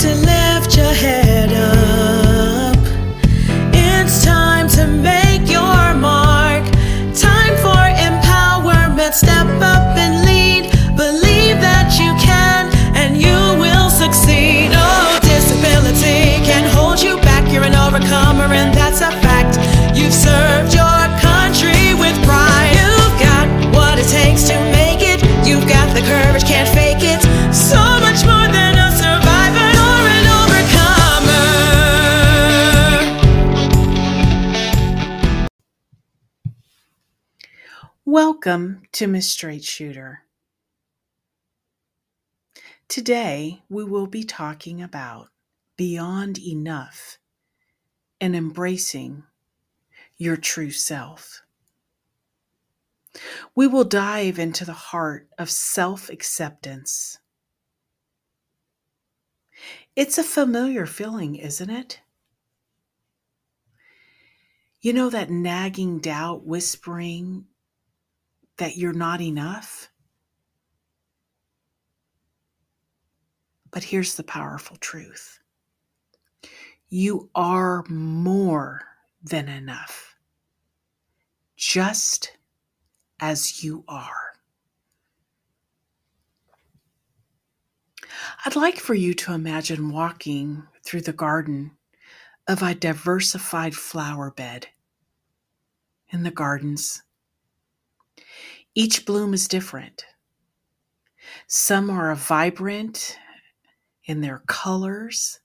to lift your head Welcome to Miss Straight Shooter. Today we will be talking about beyond enough and embracing your true self. We will dive into the heart of self acceptance. It's a familiar feeling, isn't it? You know that nagging doubt whispering that you're not enough? But here's the powerful truth you are more than enough, just as you are. I'd like for you to imagine walking through the garden of a diversified flower bed. In the gardens, each bloom is different. Some are vibrant in their colors,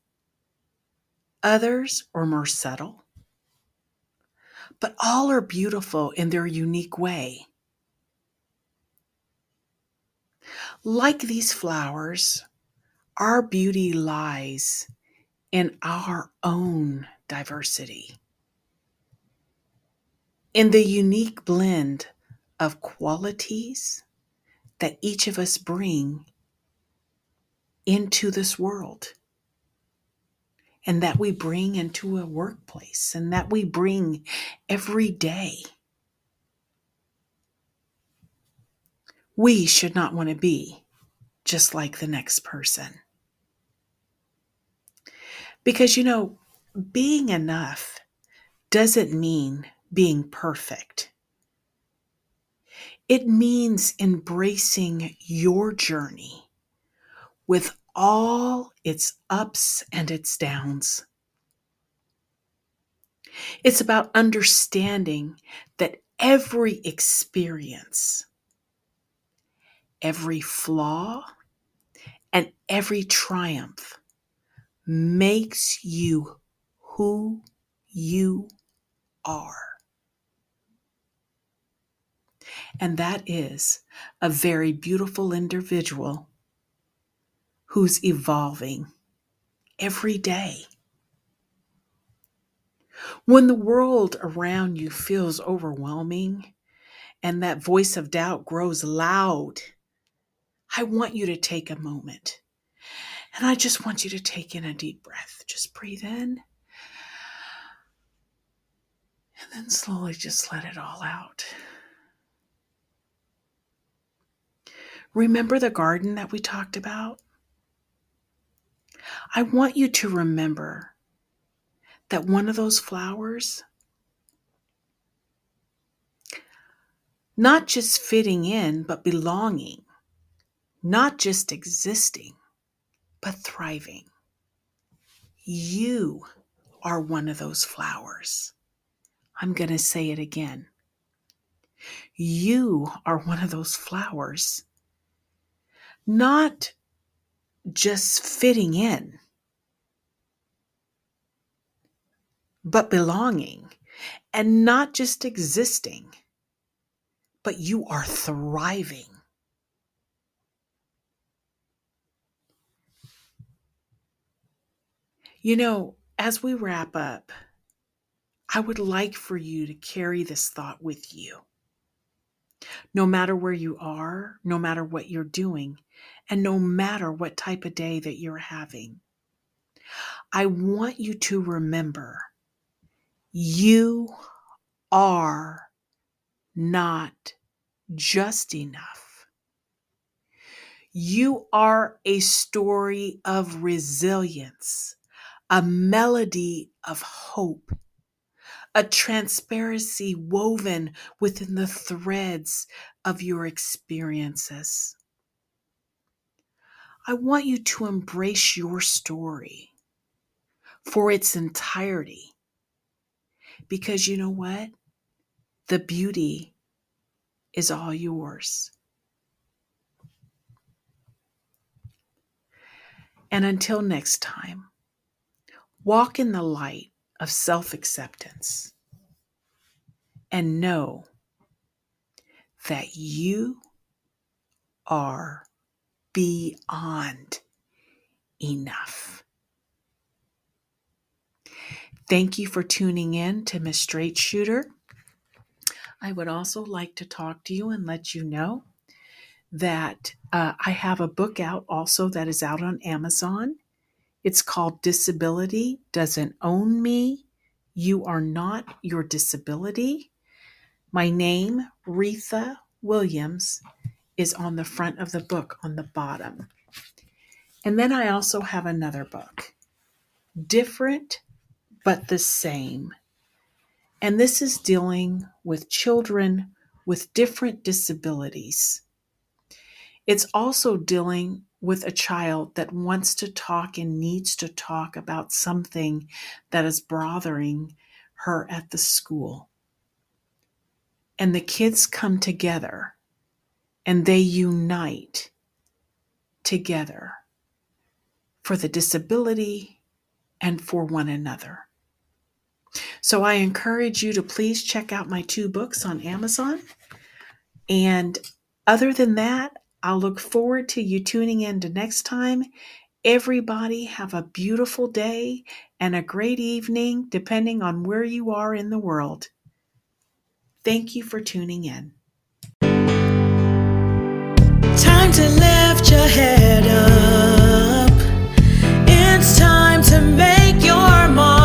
others are more subtle. But all are beautiful in their unique way. Like these flowers, our beauty lies in our own diversity, in the unique blend of qualities that each of us bring into this world and that we bring into a workplace and that we bring every day. We should not want to be just like the next person. Because, you know, being enough doesn't mean being perfect. It means embracing your journey with all its ups and its downs. It's about understanding that every experience, every flaw, and every triumph makes you who you are. And that is a very beautiful individual who's evolving every day. When the world around you feels overwhelming and that voice of doubt grows loud, I want you to take a moment. And I just want you to take in a deep breath. Just breathe in. And then slowly just let it all out. Remember the garden that we talked about? I want you to remember that one of those flowers, not just fitting in, but belonging, not just existing, but thriving. You are one of those flowers. I'm going to say it again. You are one of those flowers, not just fitting in, but belonging, and not just existing, but you are thriving. You know, as we wrap up, I would like for you to carry this thought with you. No matter where you are, no matter what you're doing, and no matter what type of day that you're having, I want you to remember you are not just enough. You are a story of resilience, a melody of hope, a transparency woven within the threads of your experiences. I want you to embrace your story for its entirety. Because you know what? The beauty is all yours. And until next time, walk in the light of self acceptance and know that you are beyond enough. Thank you for tuning in to Miss Straight Shooter. I would also like to talk to you and let you know that uh, I have a book out also that is out on Amazon. It's called Disability Doesn't Own Me. You Are Not Your Disability. My name, Retha Williams, is on the front of the book on the bottom. And then I also have another book, Different but the Same. And this is dealing with children with different disabilities. It's also dealing with a child that wants to talk and needs to talk about something that is bothering her at the school. And the kids come together and they unite together for the disability and for one another. So I encourage you to please check out my two books on Amazon. And other than that, I'll look forward to you tuning in to next time. Everybody, have a beautiful day and a great evening, depending on where you are in the world. Thank you for tuning in. Time to lift your head up. It's time to make your mark.